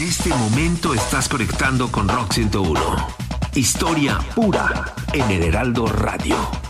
En este momento estás conectando con Rock 101. Historia pura en el Heraldo Radio.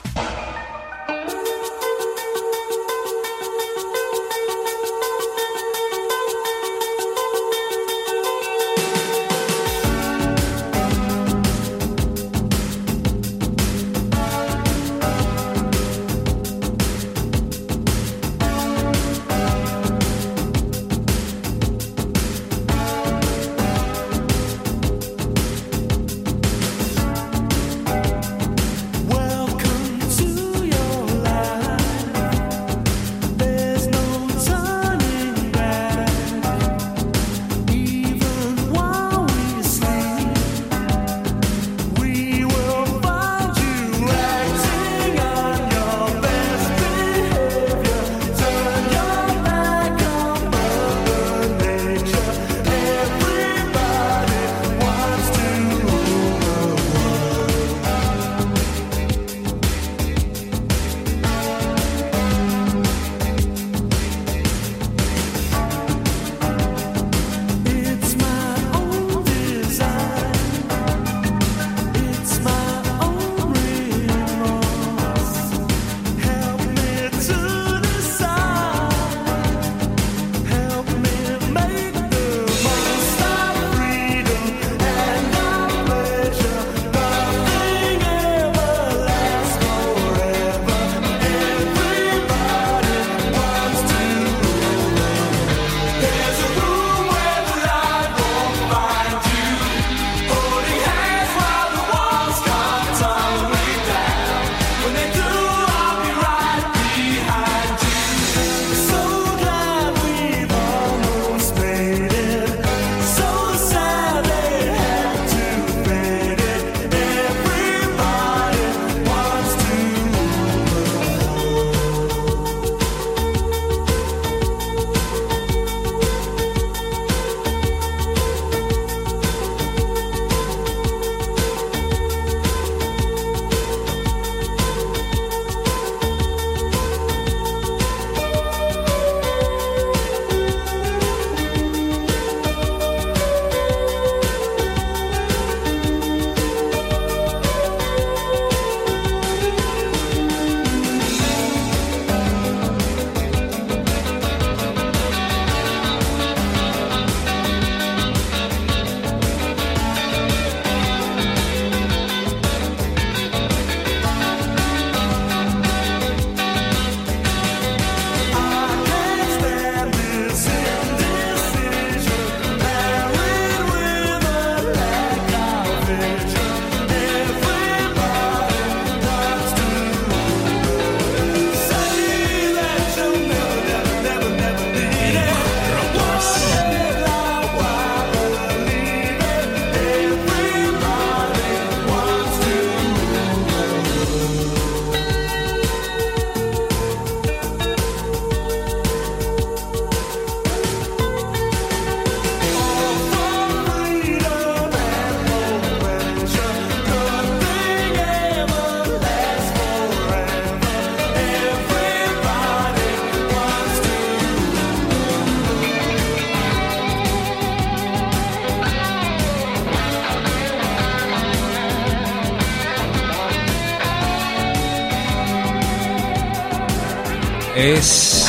Es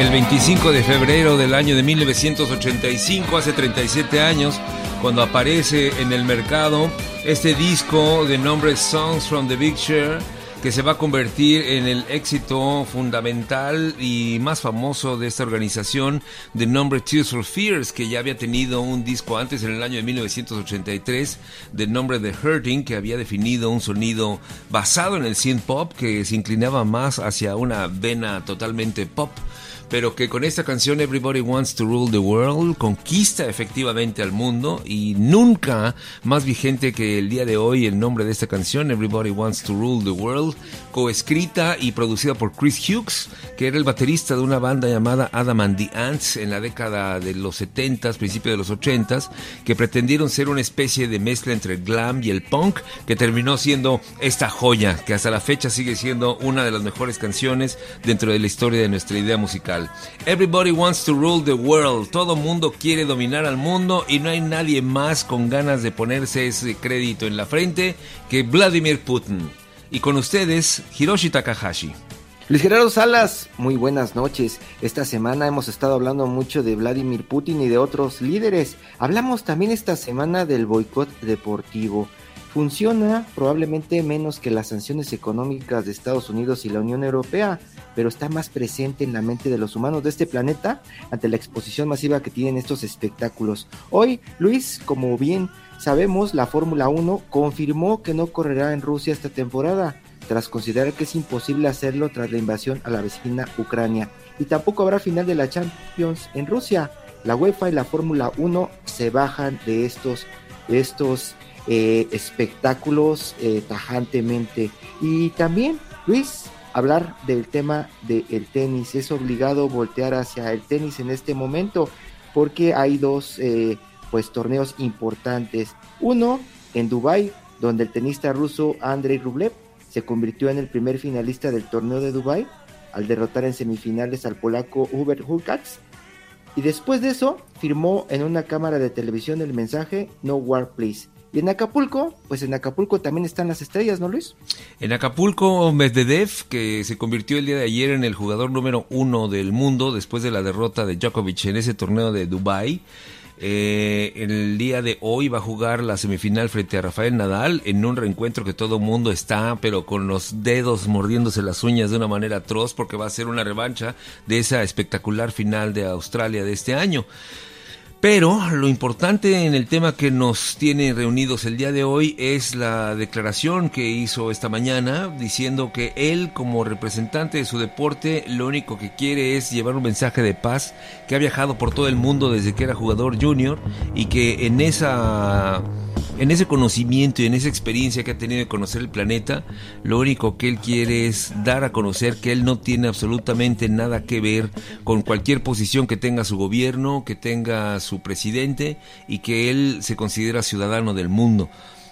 el 25 de febrero del año de 1985, hace 37 años, cuando aparece en el mercado este disco de nombre Songs from the Big Share que se va a convertir en el éxito fundamental y más famoso de esta organización de nombre Tears for Fears, que ya había tenido un disco antes en el año de 1983 de nombre The Hurting, que había definido un sonido basado en el synth pop que se inclinaba más hacia una vena totalmente pop pero que con esta canción Everybody Wants to Rule the World conquista efectivamente al mundo y nunca más vigente que el día de hoy el nombre de esta canción Everybody Wants to Rule the World, coescrita y producida por Chris Hughes, que era el baterista de una banda llamada Adam and the Ants en la década de los 70s, principio de los 80s, que pretendieron ser una especie de mezcla entre el glam y el punk, que terminó siendo esta joya, que hasta la fecha sigue siendo una de las mejores canciones dentro de la historia de nuestra idea musical. Everybody wants to rule the world. Todo mundo quiere dominar al mundo y no hay nadie más con ganas de ponerse ese crédito en la frente que Vladimir Putin. Y con ustedes, Hiroshi Takahashi. Luis Gerardo Salas, muy buenas noches. Esta semana hemos estado hablando mucho de Vladimir Putin y de otros líderes. Hablamos también esta semana del boicot deportivo. Funciona probablemente menos que las sanciones económicas de Estados Unidos y la Unión Europea, pero está más presente en la mente de los humanos de este planeta ante la exposición masiva que tienen estos espectáculos. Hoy, Luis, como bien sabemos, la Fórmula 1 confirmó que no correrá en Rusia esta temporada, tras considerar que es imposible hacerlo tras la invasión a la vecina Ucrania. Y tampoco habrá final de la Champions en Rusia. La UEFA y la Fórmula 1 se bajan de estos, estos eh, espectáculos eh, tajantemente. Y también, Luis, hablar del tema del tenis. Es obligado voltear hacia el tenis en este momento porque hay dos eh, pues torneos importantes. Uno en Dubai, donde el tenista ruso Andrei Rublev se convirtió en el primer finalista del torneo de Dubai al derrotar en semifinales al polaco Hubert Hurkacz. Y después de eso, firmó en una cámara de televisión el mensaje No War Please y en Acapulco, pues en Acapulco también están las estrellas, ¿no, Luis? En Acapulco, Medvedev, que se convirtió el día de ayer en el jugador número uno del mundo después de la derrota de Djokovic en ese torneo de Dubai. Eh, el día de hoy va a jugar la semifinal frente a Rafael Nadal en un reencuentro que todo mundo está, pero con los dedos mordiéndose las uñas de una manera atroz, porque va a ser una revancha de esa espectacular final de Australia de este año. Pero lo importante en el tema que nos tiene reunidos el día de hoy es la declaración que hizo esta mañana diciendo que él como representante de su deporte lo único que quiere es llevar un mensaje de paz, que ha viajado por todo el mundo desde que era jugador junior y que en esa en ese conocimiento y en esa experiencia que ha tenido de conocer el planeta, lo único que él quiere es dar a conocer que él no tiene absolutamente nada que ver con cualquier posición que tenga su gobierno, que tenga su presidente y que él se considera ciudadano del mundo.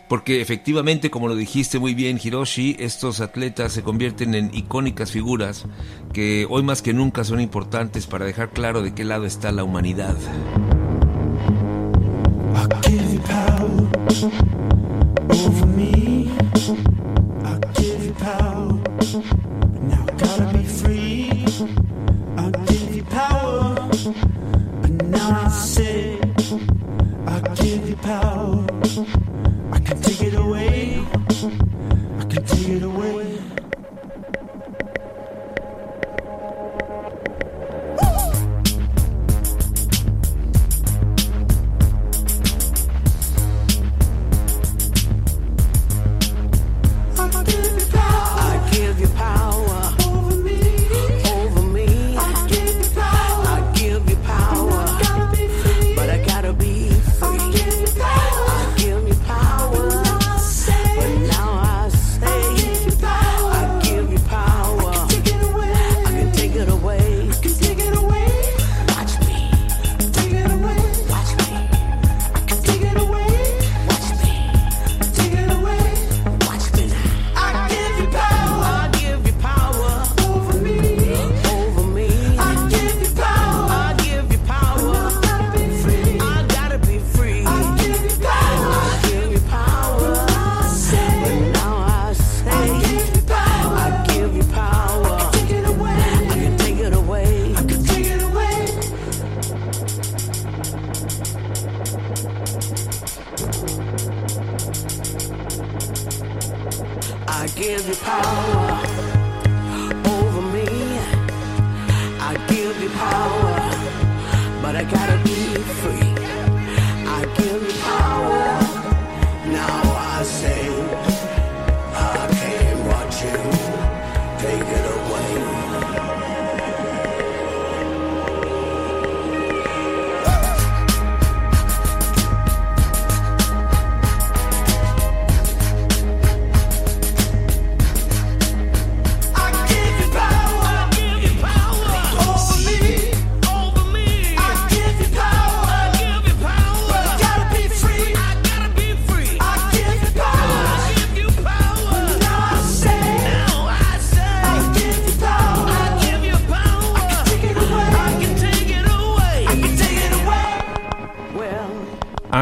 Porque efectivamente, como lo dijiste muy bien, Hiroshi, estos atletas se convierten en icónicas figuras que hoy más que nunca son importantes para dejar claro de qué lado está la humanidad. I can take it away. I can take it away.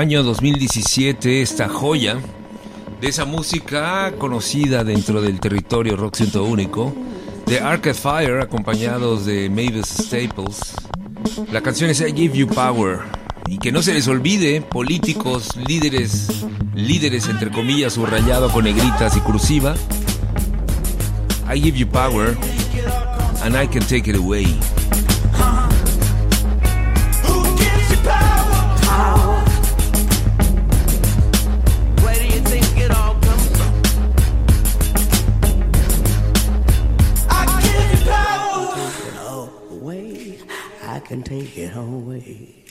Año 2017, esta joya de esa música conocida dentro del territorio rock ciento único, de Arcade Fire, acompañados de Mavis Staples. La canción es I Give You Power. Y que no se les olvide, políticos, líderes, líderes entre comillas, subrayado con negritas y cursiva. I give you power, and I can take it away. Can take it away.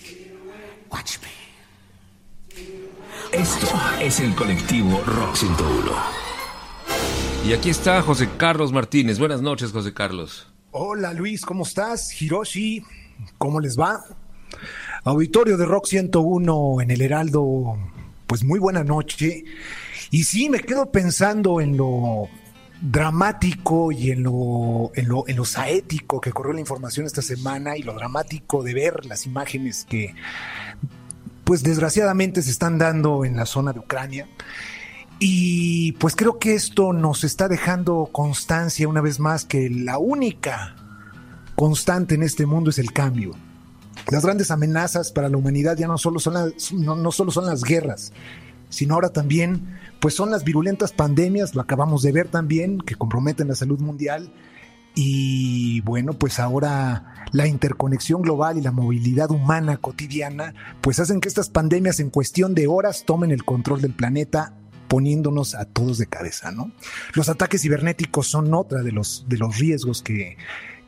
Watch me. Esto es el colectivo Rock 101. Y aquí está José Carlos Martínez. Buenas noches, José Carlos. Hola Luis, ¿cómo estás? Hiroshi, ¿cómo les va? Auditorio de Rock 101 en el Heraldo, pues muy buena noche. Y sí, me quedo pensando en lo dramático y en lo, en lo, en lo saético que corrió la información esta semana y lo dramático de ver las imágenes que, pues desgraciadamente se están dando en la zona de Ucrania. Y pues creo que esto nos está dejando constancia una vez más que la única constante en este mundo es el cambio. Las grandes amenazas para la humanidad ya no solo son las, no, no solo son las guerras, sino ahora también pues son las virulentas pandemias, lo acabamos de ver también, que comprometen la salud mundial. Y bueno, pues ahora la interconexión global y la movilidad humana cotidiana, pues hacen que estas pandemias en cuestión de horas tomen el control del planeta poniéndonos a todos de cabeza, ¿no? Los ataques cibernéticos son otra de los, de los riesgos que,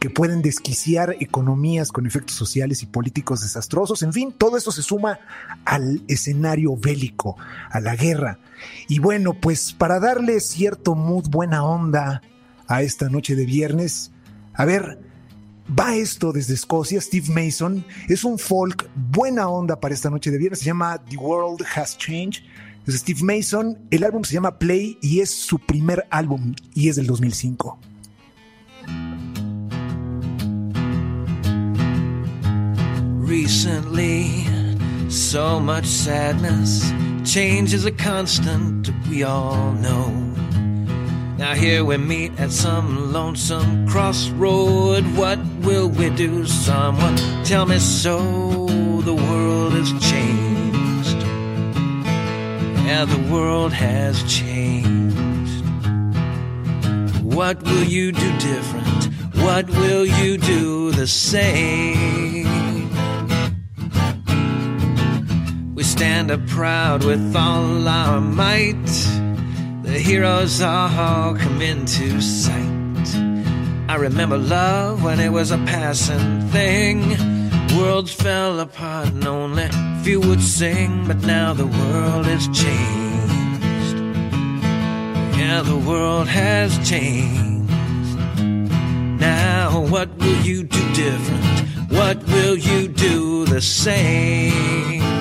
que pueden desquiciar economías con efectos sociales y políticos desastrosos. En fin, todo esto se suma al escenario bélico, a la guerra. Y bueno, pues para darle cierto mood, buena onda a esta noche de viernes, a ver, va esto desde Escocia, Steve Mason, es un folk buena onda para esta noche de viernes, se llama The World Has Changed. Es Steve Mason, el álbum se llama Play y es su primer álbum y es del 2005. Recently, so much sadness. Change is a constant, we all know. Now, here we meet at some lonesome crossroad. What will we do? Someone tell me so. The world has changed. Yeah, the world has changed. What will you do different? What will you do the same? We stand up proud with all our might. The heroes are all come into sight. I remember love when it was a passing thing. Worlds fell apart and only few would sing, but now the world has changed. Yeah, the world has changed. Now, what will you do different? What will you do the same?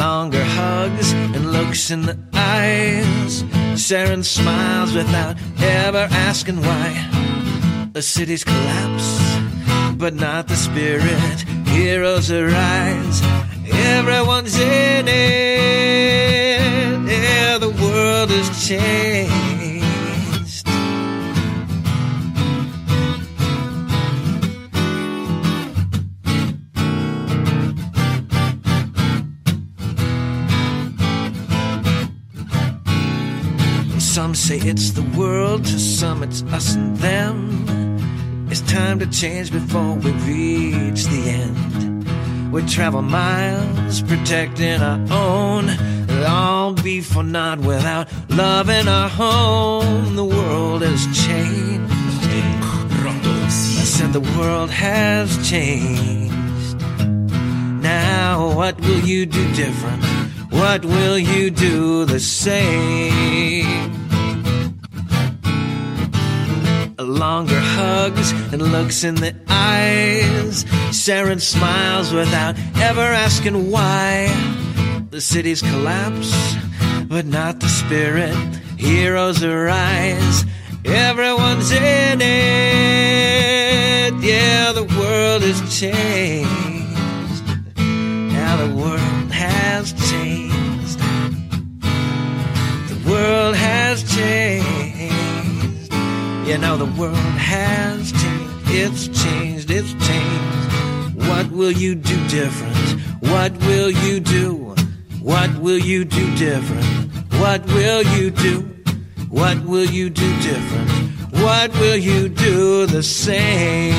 Longer hugs and looks in the eyes, sharing smiles without ever asking why. The cities collapse, but not the spirit. Heroes arise, everyone's in it. Yeah, the world has changed. Say it's the world, to some it's us and them. It's time to change before we reach the end. We travel miles protecting our own. It'll all be for naught without love in our home. The world has changed. I said the world has changed. Now, what will you do different? What will you do the same? Longer hugs and looks in the eyes. Sharing smiles without ever asking why. The cities collapse, but not the spirit. Heroes arise. Everyone's in it. Yeah, the world has changed. Now the world has changed. The world. You know the world has changed. It's changed. It's changed. What will you do different? What will you do? What will you do different? What will you do? What will you do different? What will you do the same?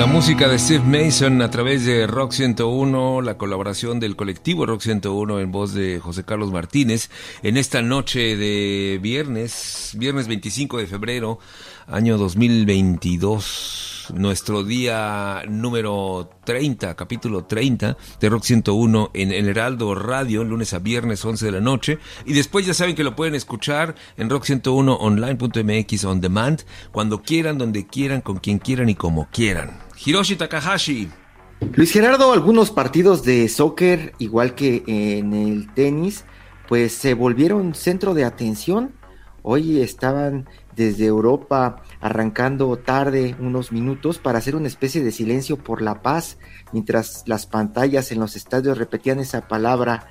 La música de Steve Mason a través de Rock 101, la colaboración del colectivo Rock 101 en voz de José Carlos Martínez, en esta noche de viernes, viernes 25 de febrero, año 2022, nuestro día número 30, capítulo 30 de Rock 101 en el Heraldo Radio, lunes a viernes 11 de la noche, y después ya saben que lo pueden escuchar en rock101online.mx on demand, cuando quieran, donde quieran, con quien quieran y como quieran. Hiroshi Takahashi. Luis Gerardo, algunos partidos de soccer, igual que en el tenis, pues se volvieron centro de atención. Hoy estaban desde Europa arrancando tarde unos minutos para hacer una especie de silencio por la paz, mientras las pantallas en los estadios repetían esa palabra.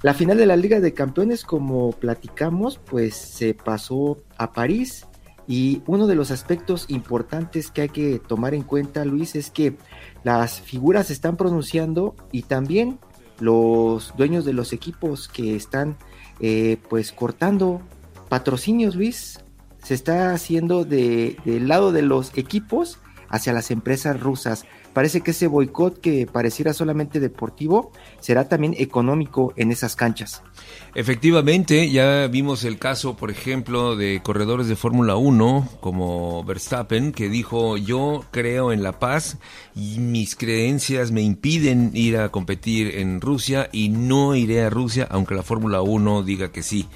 La final de la Liga de Campeones, como platicamos, pues se pasó a París y uno de los aspectos importantes que hay que tomar en cuenta, Luis, es que las figuras se están pronunciando y también los dueños de los equipos que están eh, pues cortando patrocinios, Luis, se está haciendo de, del lado de los equipos hacia las empresas rusas. Parece que ese boicot que pareciera solamente deportivo será también económico en esas canchas. Efectivamente, ya vimos el caso, por ejemplo, de corredores de Fórmula 1 como Verstappen, que dijo, yo creo en la paz y mis creencias me impiden ir a competir en Rusia y no iré a Rusia aunque la Fórmula 1 diga que sí.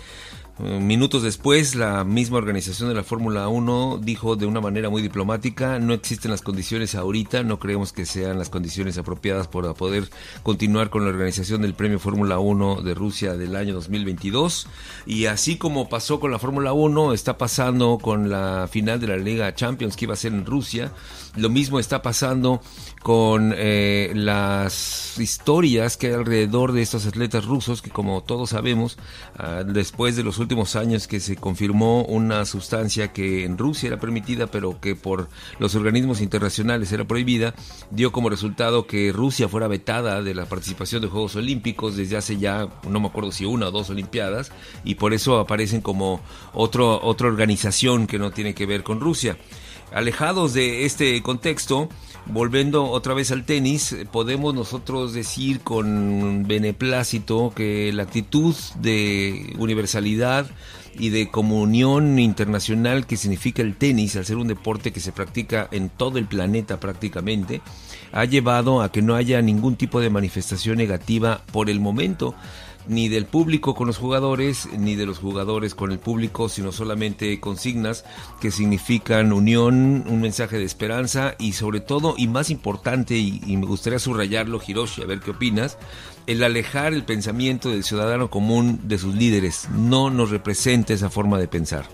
Eh, Minutos después, la misma organización de la Fórmula 1 dijo de una manera muy diplomática, no existen las condiciones ahorita, no creemos que sean las condiciones apropiadas para poder continuar con la organización del Premio Fórmula 1 de Rusia del año 2022. Y así como pasó con la Fórmula 1, está pasando con la final de la Liga Champions que iba a ser en Rusia. Lo mismo está pasando con eh, las historias que hay alrededor de estos atletas rusos que como todos sabemos, ah, después de los últimos años que se confirmó una sustancia que en Rusia era permitida pero que por los organismos internacionales era prohibida, dio como resultado que Rusia fuera vetada de la participación de Juegos Olímpicos desde hace ya, no me acuerdo si una o dos Olimpiadas, y por eso aparecen como otro, otra organización que no tiene que ver con Rusia. Alejados de este contexto, volviendo otra vez al tenis, podemos nosotros decir con beneplácito que la actitud de universalidad y de comunión internacional que significa el tenis, al ser un deporte que se practica en todo el planeta prácticamente, ha llevado a que no haya ningún tipo de manifestación negativa por el momento ni del público con los jugadores, ni de los jugadores con el público, sino solamente consignas que significan unión, un mensaje de esperanza y sobre todo, y más importante, y, me gustaría subrayarlo, Hiroshi, a ver qué opinas, el alejar el pensamiento del ciudadano común de sus líderes. No nos representa esa forma de pensar.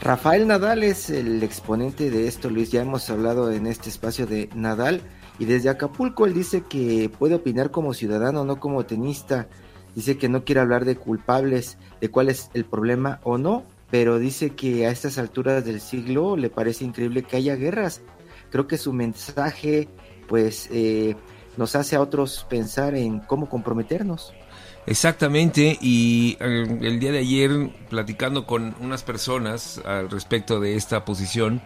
Rafael Nadal es el exponente de esto, Luis. Ya hemos hablado en este espacio de Nadal. Y desde Acapulco él dice que puede opinar como ciudadano, no como tenista. Dice que no quiere hablar de culpables, de cuál es el problema o no, pero dice que a estas alturas del siglo le parece increíble que haya guerras. Creo que su mensaje, pues, eh, nos hace a otros pensar en cómo comprometernos. Exactamente, y eh, el día de ayer platicando con unas personas al respecto de esta posición,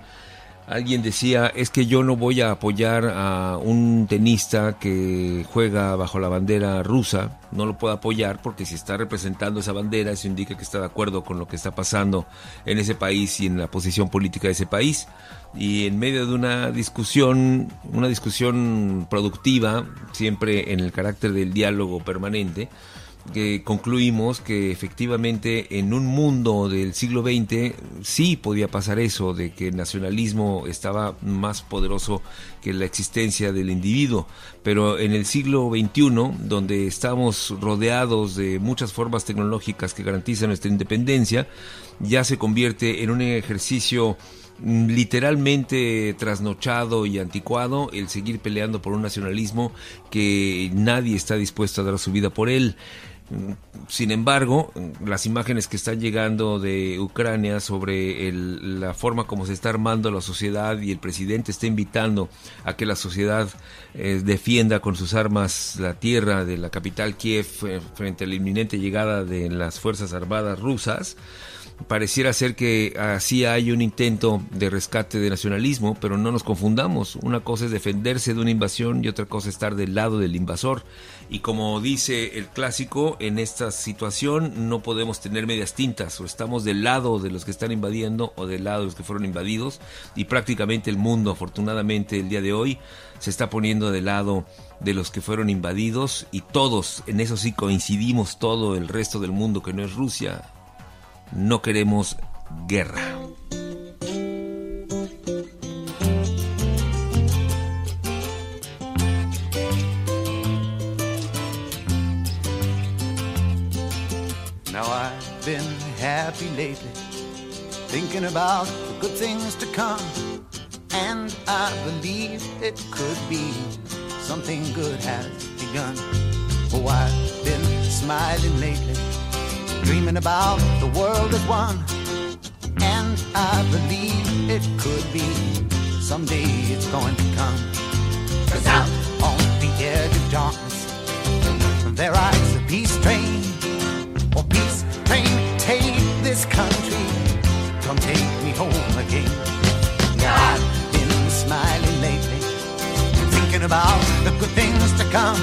alguien decía, es que yo no voy a apoyar a un tenista que juega bajo la bandera rusa, no lo puedo apoyar porque si está representando esa bandera, eso indica que está de acuerdo con lo que está pasando en ese país y en la posición política de ese país. Y en medio de una discusión, una discusión productiva, siempre en el carácter del diálogo permanente, que concluimos que efectivamente en un mundo del siglo XX sí podía pasar eso, de que el nacionalismo estaba más poderoso que la existencia del individuo, pero en el siglo XXI, donde estamos rodeados de muchas formas tecnológicas que garantizan nuestra independencia, ya se convierte en un ejercicio mm, literalmente trasnochado y anticuado el seguir peleando por un nacionalismo que nadie está dispuesto a dar su vida por él. Sin embargo, las imágenes que están llegando de Ucrania sobre el- la forma como se está armando la sociedad y el presidente está invitando a que la sociedad eh, defienda con sus armas la tierra de la capital Kiev eh, frente a la inminente llegada de las Fuerzas Armadas rusas, pareciera ser que así hay un intento de rescate de nacionalismo, pero no nos confundamos. Una cosa es defenderse de una invasión y otra cosa es estar del lado del invasor. Y como dice el clásico, en esta situación no podemos tener medias tintas. O estamos del lado de los que están invadiendo o del lado de los que fueron invadidos. Y prácticamente el mundo, afortunadamente, el día de hoy se está poniendo del lado de los que fueron invadidos. Y todos, en eso sí coincidimos todo el resto del mundo que no es Rusia, no queremos guerra. Now I've been happy lately, thinking about the good things to come. And I believe it could be something good has begun. Oh, I've been smiling lately, dreaming about the world as one. And I believe it could be someday it's going to come. Cause out on the edge of darkness, there rides a peace train. Oh, peace train, take this country. Come take me home again. Now I've been smiling lately, thinking about the good things to come.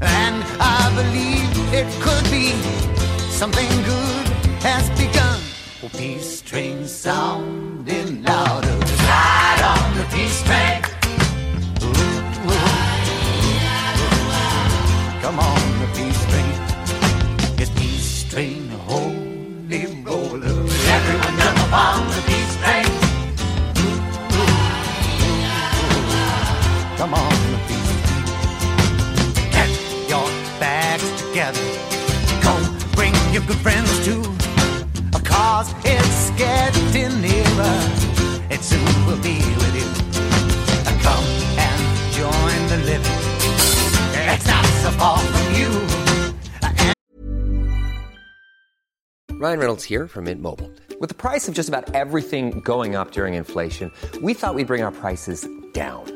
And I believe it could be something good has begun. Oh, peace train sounding louder. Ride on the peace train. Come on, the peace train. It's peace train, holy roller. Everyone jump on the your good friends too. Cause it's getting nearer. It soon will be with you. Come and join the living. It's not so far from you. Ryan Reynolds here from Mint Mobile. With the price of just about everything going up during inflation, we thought we'd bring our prices down.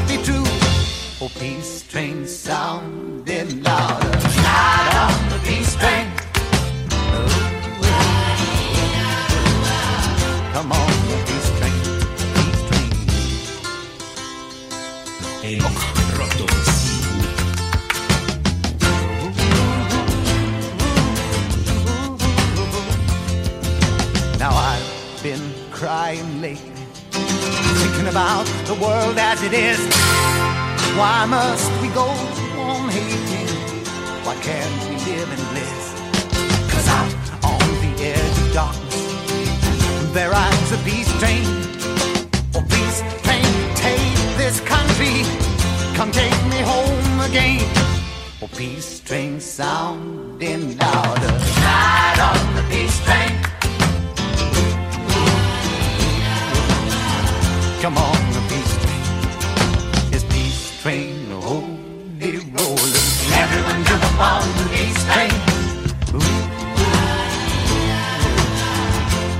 Oh, peace train sounding louder. Ride on the peace train. Come on, the peace train. Peace train. El roto. Now I've been crying lately, thinking about the world as it is. Why must we go on hating? Why can't we live in bliss? Cause out on the edge of darkness, there rides a peace train. Oh, peace train, take this country. Come take me home again. Oh, peace train sounding louder. Ride on the peace train. Come on, on train.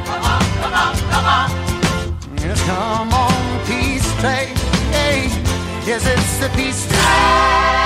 Come on, come on, come on. Yes, come on, peace train. Hey, yes, it's the peace train.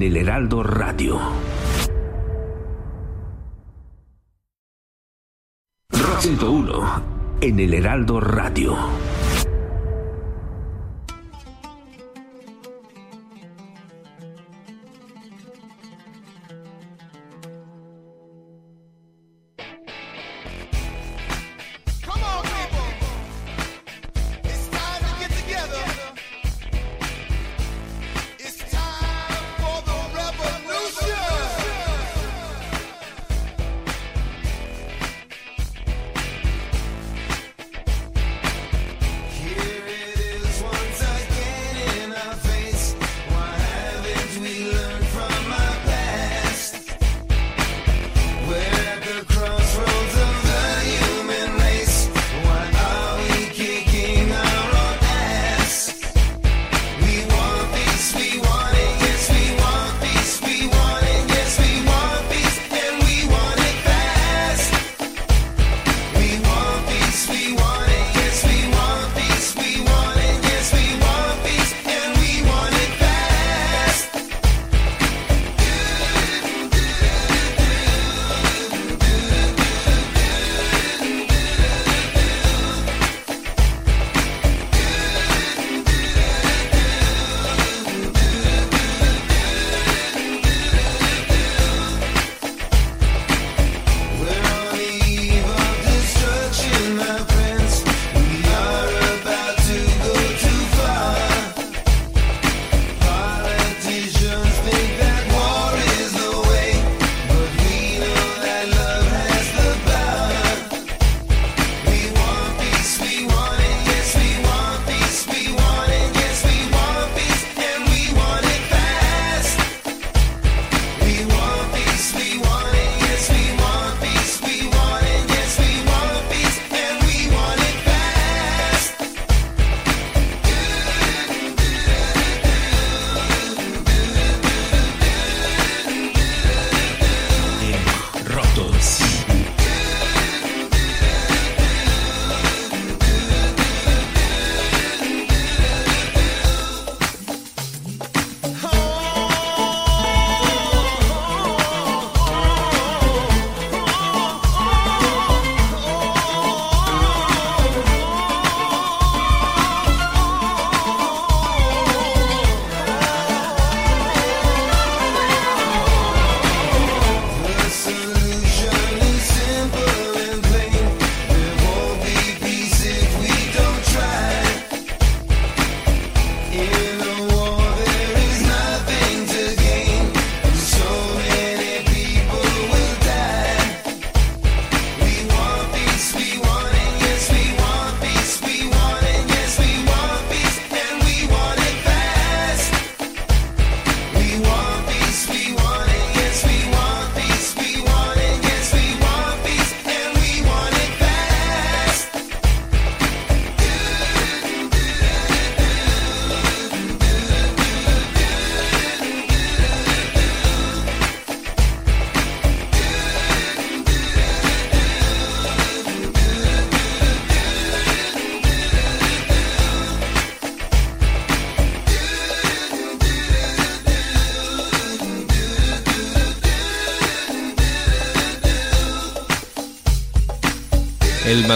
En el Heraldo Radio. Rock 101 en el Heraldo Radio.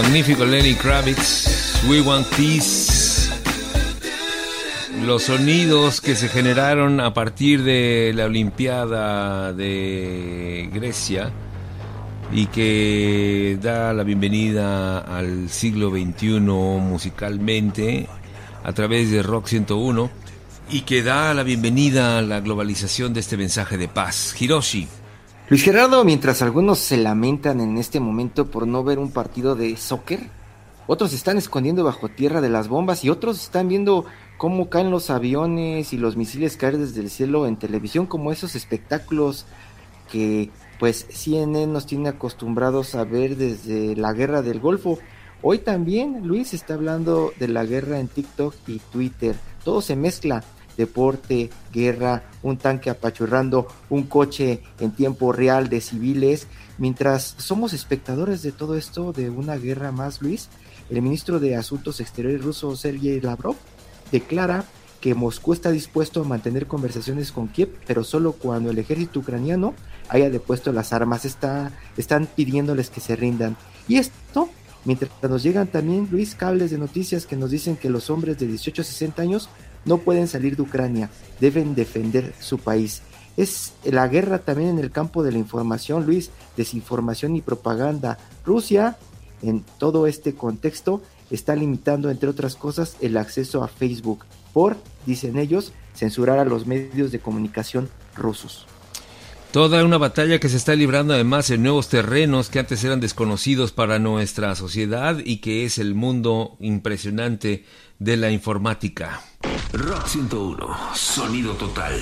Magnífico Lenny Kravitz, We Want Peace. Los sonidos que se generaron a partir de la Olimpiada de Grecia y que da la bienvenida al siglo XXI musicalmente a través de Rock 101 y que da la bienvenida a la globalización de este mensaje de paz. Hiroshi. Luis Gerardo, mientras algunos se lamentan en este momento por no ver un partido de soccer, otros están escondiendo bajo tierra de las bombas y otros están viendo cómo caen los aviones y los misiles caer desde el cielo en televisión, como esos espectáculos que pues CNN nos tiene acostumbrados a ver desde la guerra del Golfo. Hoy también Luis está hablando de la guerra en TikTok y Twitter. Todo se mezcla. Deporte, guerra, un tanque apachurrando, un coche en tiempo real de civiles. Mientras somos espectadores de todo esto, de una guerra más, Luis, el ministro de Asuntos Exteriores ruso Sergei Lavrov declara que Moscú está dispuesto a mantener conversaciones con Kiev, pero solo cuando el ejército ucraniano haya depuesto las armas. Está, están pidiéndoles que se rindan. Y esto, mientras nos llegan también, Luis, cables de noticias que nos dicen que los hombres de 18 a 60 años no pueden salir de Ucrania, deben defender su país. Es la guerra también en el campo de la información, Luis, desinformación y propaganda. Rusia, en todo este contexto, está limitando, entre otras cosas, el acceso a Facebook por, dicen ellos, censurar a los medios de comunicación rusos. Toda una batalla que se está librando además en nuevos terrenos que antes eran desconocidos para nuestra sociedad y que es el mundo impresionante de la informática. Rock 101, sonido total.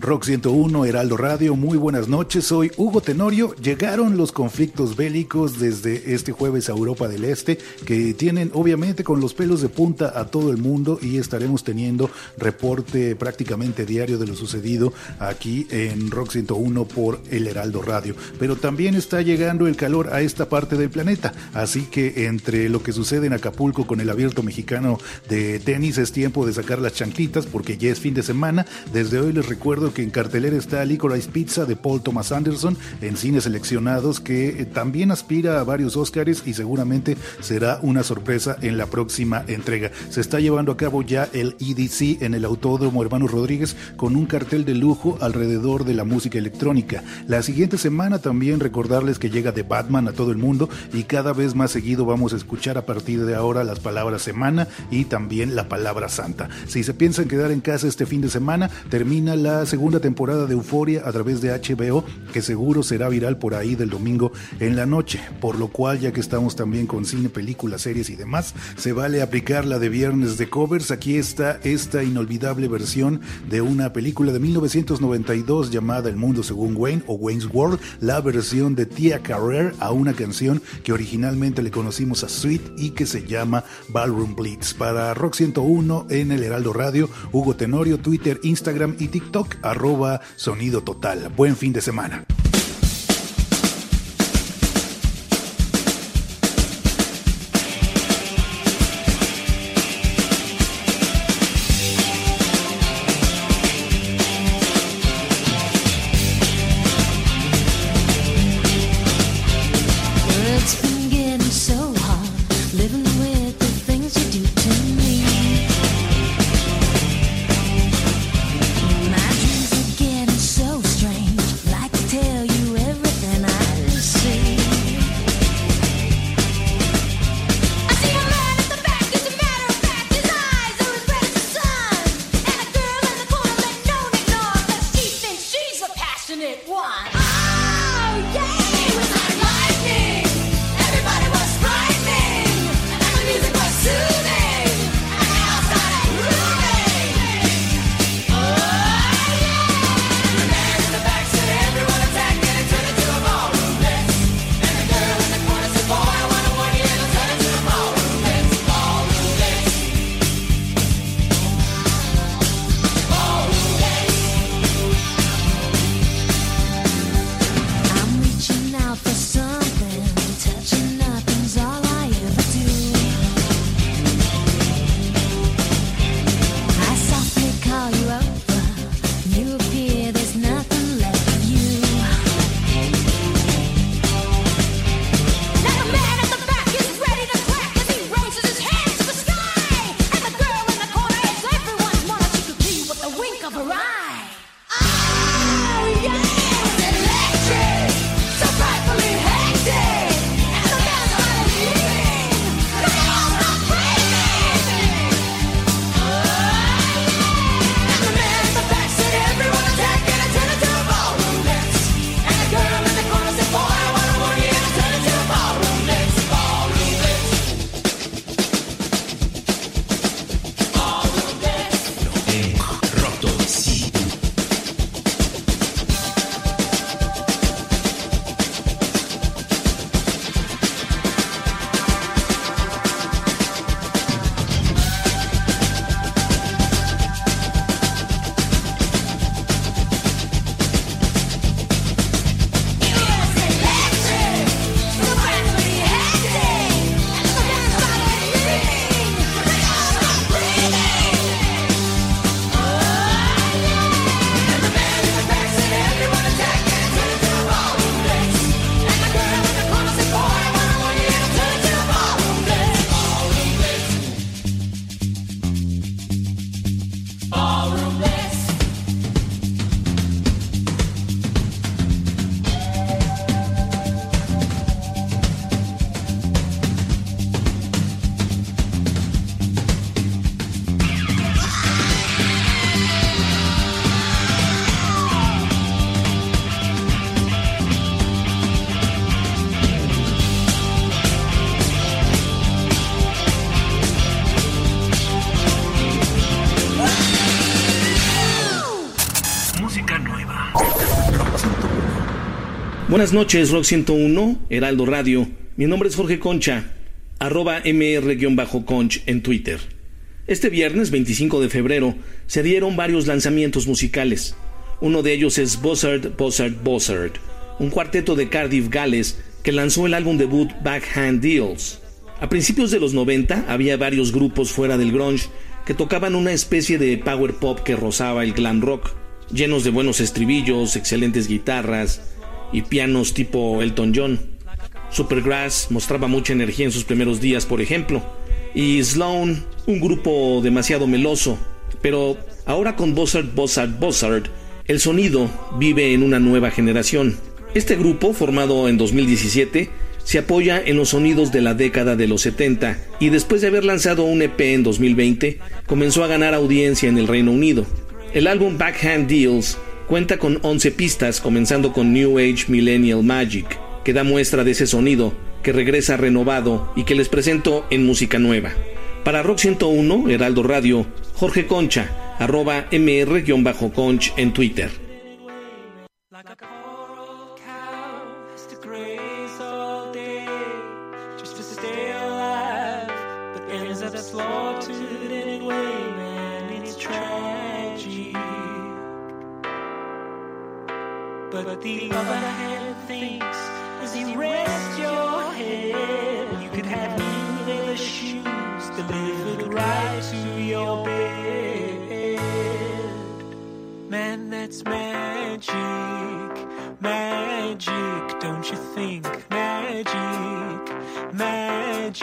Rock 101, Heraldo Radio, muy buenas noches, soy Hugo Tenorio. Llegaron los conflictos bélicos desde este jueves a Europa del Este, que tienen obviamente con los pelos de punta a todo el mundo y estaremos teniendo reporte prácticamente diario de lo sucedido aquí en Rock 101 por el Heraldo Radio. Pero también está llegando el calor a esta parte del planeta, así que entre lo que sucede en Acapulco con el abierto mexicano de tenis es tiempo de sacar las chanclitas porque ya es fin de semana. Desde hoy les recuerdo que en cartelera está Licorice Pizza de Paul Thomas Anderson en cines seleccionados que eh, también aspira a varios Oscars y seguramente será una sorpresa en la próxima entrega. Se está llevando a cabo ya el EDC en el Autódromo Hermanos Rodríguez con un cartel de lujo alrededor de la música electrónica. La siguiente semana también recordarles que llega The Batman a todo el mundo y cada vez más seguido vamos a escuchar a partir de ahora las palabras semana y también la palabra santa. Si se piensan quedar en casa este fin de semana, termina la segunda temporada de Euforia a través de HBO, que seguro será viral por ahí del domingo en la noche. Por lo cual, ya que estamos también con cine, películas, series y demás, se vale aplicar la de viernes de covers. Aquí está esta inolvidable versión de una película de 1992 llamada El Mundo Según Wayne o Wayne's World, la versión de Tia Carrere a una canción que originalmente le conocimos a Sweet y que se llama Ballroom Blitz. Para Rock 101 en el Heraldo Radio, Hugo Tenorio, Twitter, Instagram y TikTok, arroba sonido total. Buen fin de semana. Buenas noches, Rock 101, Heraldo Radio. Mi nombre es Jorge Concha, arroba mr-conch en Twitter. Este viernes 25 de febrero se dieron varios lanzamientos musicales. Uno de ellos es Buzzard, Buzzard, Buzzard, un cuarteto de Cardiff, Gales, que lanzó el álbum debut Backhand Deals. A principios de los 90 había varios grupos fuera del grunge que tocaban una especie de power pop que rozaba el glam rock, llenos de buenos estribillos, excelentes guitarras y pianos tipo Elton John. Supergrass mostraba mucha energía en sus primeros días, por ejemplo, y Sloan, un grupo demasiado meloso, pero ahora con Buzzard, Buzzard, Buzzard, el sonido vive en una nueva generación. Este grupo, formado en 2017, se apoya en los sonidos de la década de los 70 y después de haber lanzado un EP en 2020, comenzó a ganar audiencia en el Reino Unido. El álbum Backhand Deals cuenta con 11 pistas, comenzando con New Age Millennial Magic, que da muestra de ese sonido, que regresa renovado y que les presento en música nueva. Para Rock 101, Heraldo Radio, Jorge Concha, arroba mr-conch en Twitter. But the other hand thinks as you rest your head, you could have new leather shoes delivered right to your bed. Man, that's magic, magic, don't you think? Magic, magic.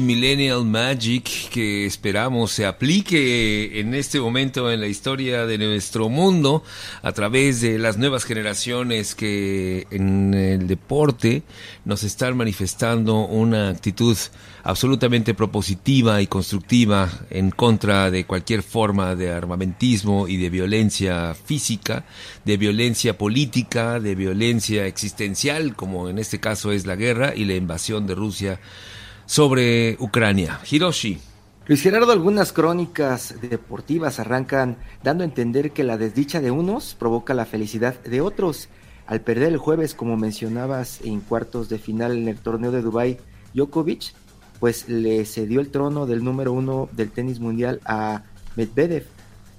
Millennial Magic que esperamos se aplique en este momento en la historia de nuestro mundo a través de las nuevas generaciones que en el deporte nos están manifestando una actitud absolutamente propositiva y constructiva en contra de cualquier forma de armamentismo y de violencia física, de violencia política, de violencia existencial, como en este caso es la guerra y la invasión de Rusia sobre Ucrania. Hiroshi. Luis Gerardo, algunas crónicas deportivas arrancan dando a entender que la desdicha de unos provoca la felicidad de otros. Al perder el jueves, como mencionabas, en cuartos de final en el torneo de Dubai, Djokovic, pues le cedió el trono del número uno del tenis mundial a Medvedev.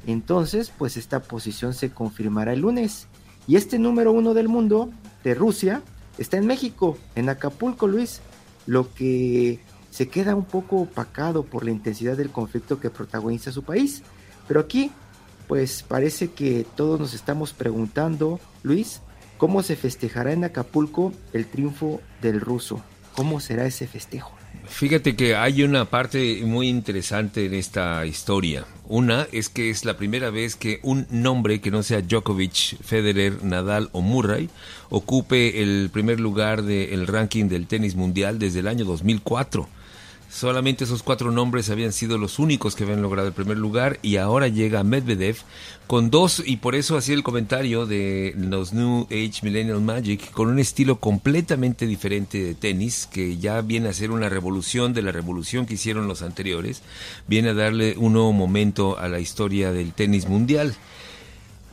Entonces, pues esta posición se confirmará el lunes. Y este número uno del mundo, de Rusia, está en México, en Acapulco, Luis, lo que se queda un poco opacado por la intensidad del conflicto que protagoniza su país. Pero aquí, pues parece que todos nos estamos preguntando, Luis, ¿cómo se festejará en Acapulco el triunfo del ruso? ¿Cómo será ese festejo? Fíjate que hay una parte muy interesante en esta historia. Una es que es la primera vez que un nombre que no sea Djokovic, Federer, Nadal o Murray ocupe el primer lugar del ranking del tenis mundial desde el año 2004. Solamente esos cuatro nombres habían sido los únicos que habían logrado el primer lugar y ahora llega Medvedev con dos, y por eso hacía el comentario de los New Age Millennial Magic, con un estilo completamente diferente de tenis, que ya viene a ser una revolución de la revolución que hicieron los anteriores, viene a darle un nuevo momento a la historia del tenis mundial.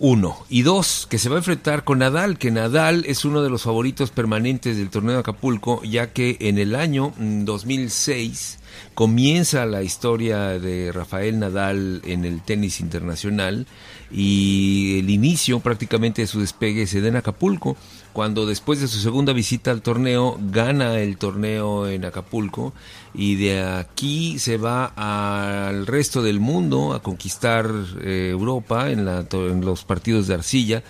Uno. Y dos, que se va a enfrentar con Nadal, que Nadal es uno de los favoritos permanentes del torneo de Acapulco, ya que en el año mm, 2006 comienza la historia de Rafael Nadal en el tenis internacional y el inicio prácticamente de su despegue se da en Acapulco, cuando después de su segunda visita al torneo gana el torneo en Acapulco y de aquí se va al resto del mundo a conquistar eh, Europa en, la- en los partidos de arcilla.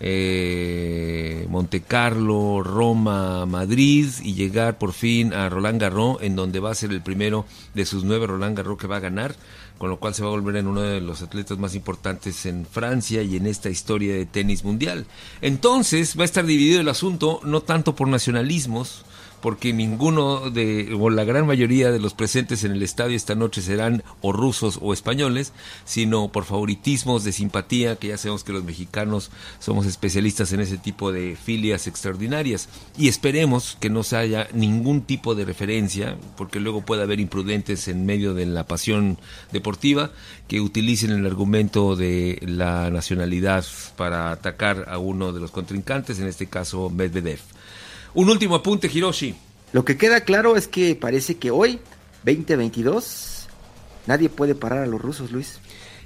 Eh, Monte Carlo, Roma, Madrid y llegar por fin a Roland Garros, en donde va a ser el primero de sus nueve Roland Garros que va a ganar, con lo cual se va a volver en uno de los atletas más importantes en Francia y en esta historia de tenis mundial. Entonces va a estar dividido el asunto no tanto por nacionalismos, porque ninguno de, o la gran mayoría de los presentes en el estadio esta noche serán o rusos o españoles, sino por favoritismos de simpatía, que ya sabemos que los mexicanos somos especialistas en ese tipo de filias extraordinarias. Y esperemos que no se haya ningún tipo de referencia, porque luego puede haber imprudentes en medio de la pasión deportiva que utilicen el argumento de la nacionalidad para atacar a uno de los contrincantes, en este caso Medvedev. Un último apunte, Hiroshi. Lo que queda claro es que parece que hoy, 2022, nadie puede parar a los rusos, Luis.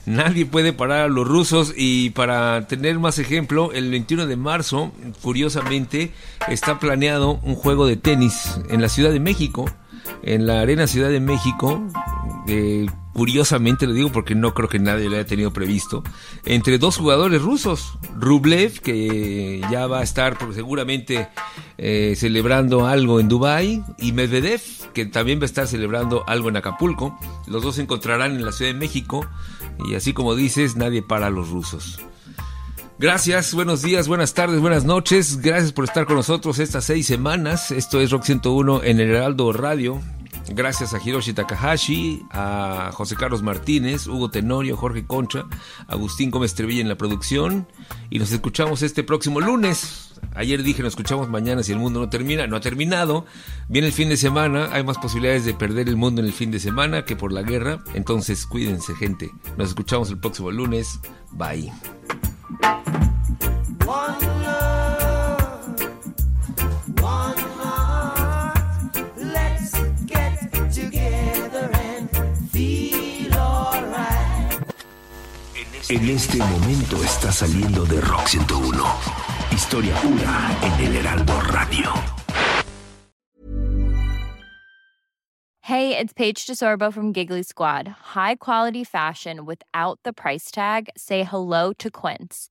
Nadie puede parar a los rusos y para tener más ejemplo, el 21 de marzo, curiosamente, está planeado un juego de tenis en la Ciudad de México, en la Arena Ciudad de México, eh, curiosamente lo digo porque no creo que nadie lo haya tenido previsto, entre dos jugadores rusos, Rublev, que ya va a estar seguramente eh, celebrando algo en Dubai, y Medvedev, que también va a estar celebrando algo en Acapulco. Los dos se encontrarán en la Ciudad de México y así como dices, nadie para a los rusos. Gracias, buenos días, buenas tardes, buenas noches. Gracias por estar con nosotros estas seis semanas. Esto es Rock 101 en el Heraldo Radio. Gracias a Hiroshi Takahashi, a José Carlos Martínez, Hugo Tenorio, Jorge Concha, Agustín Gómez Trevilla en la producción. Y nos escuchamos este próximo lunes. Ayer dije, nos escuchamos mañana si el mundo no termina. No ha terminado. Viene el fin de semana. Hay más posibilidades de perder el mundo en el fin de semana que por la guerra. Entonces, cuídense, gente. Nos escuchamos el próximo lunes. Bye. One love, one heart. Let's get together and feel alright. En este momento está saliendo de Rock 101. Historia pura en el Heraldo Radio. Hey, it's Paige DeSorbo from Giggly Squad. High quality fashion without the price tag. Say hello to Quince.